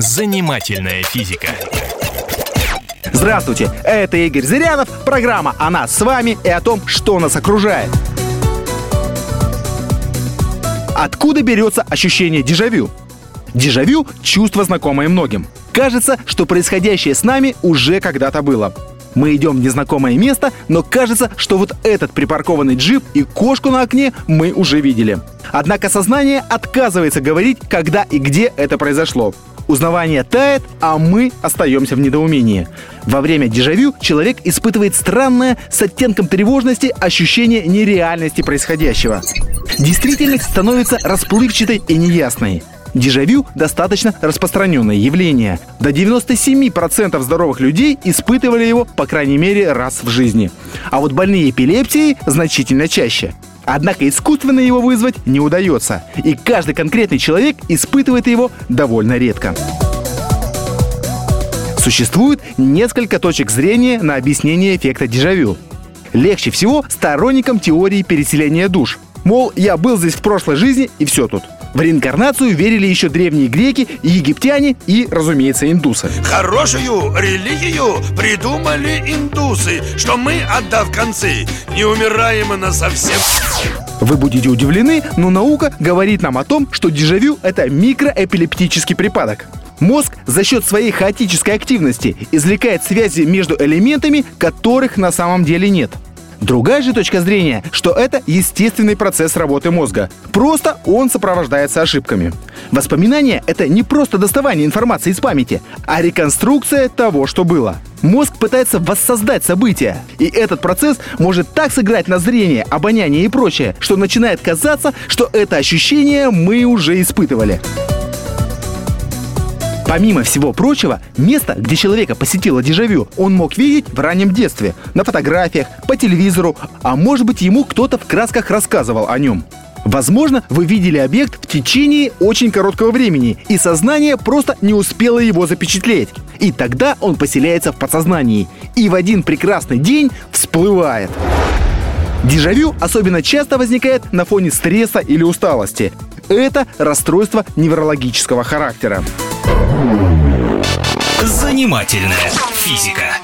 Занимательная физика. Здравствуйте, это Игорь Зырянов, программа о нас с вами и о том, что нас окружает. Откуда берется ощущение дежавю? Дежавю – чувство, знакомое многим. Кажется, что происходящее с нами уже когда-то было. Мы идем в незнакомое место, но кажется, что вот этот припаркованный джип и кошку на окне мы уже видели. Однако сознание отказывается говорить, когда и где это произошло. Узнавание тает, а мы остаемся в недоумении. Во время дежавю человек испытывает странное с оттенком тревожности ощущение нереальности происходящего. Действительность становится расплывчатой и неясной. Дежавю – достаточно распространенное явление. До 97% здоровых людей испытывали его, по крайней мере, раз в жизни. А вот больные эпилепсией значительно чаще. Однако искусственно его вызвать не удается, и каждый конкретный человек испытывает его довольно редко. Существует несколько точек зрения на объяснение эффекта дежавю. Легче всего сторонникам теории переселения душ. Мол, я был здесь в прошлой жизни и все тут – в реинкарнацию верили еще древние греки, египтяне и, разумеется, индусы. Хорошую религию придумали индусы, что мы, отдав концы, не умираем на совсем. Вы будете удивлены, но наука говорит нам о том, что дежавю – это микроэпилептический припадок. Мозг за счет своей хаотической активности извлекает связи между элементами, которых на самом деле нет – Другая же точка зрения, что это естественный процесс работы мозга. Просто он сопровождается ошибками. Воспоминания — это не просто доставание информации из памяти, а реконструкция того, что было. Мозг пытается воссоздать события. И этот процесс может так сыграть на зрение, обоняние и прочее, что начинает казаться, что это ощущение мы уже испытывали. Помимо всего прочего, место, где человека посетило дежавю, он мог видеть в раннем детстве, на фотографиях, по телевизору, а может быть ему кто-то в красках рассказывал о нем. Возможно, вы видели объект в течение очень короткого времени, и сознание просто не успело его запечатлеть. И тогда он поселяется в подсознании, и в один прекрасный день всплывает. Дежавю особенно часто возникает на фоне стресса или усталости. Это расстройство неврологического характера. Занимательная физика.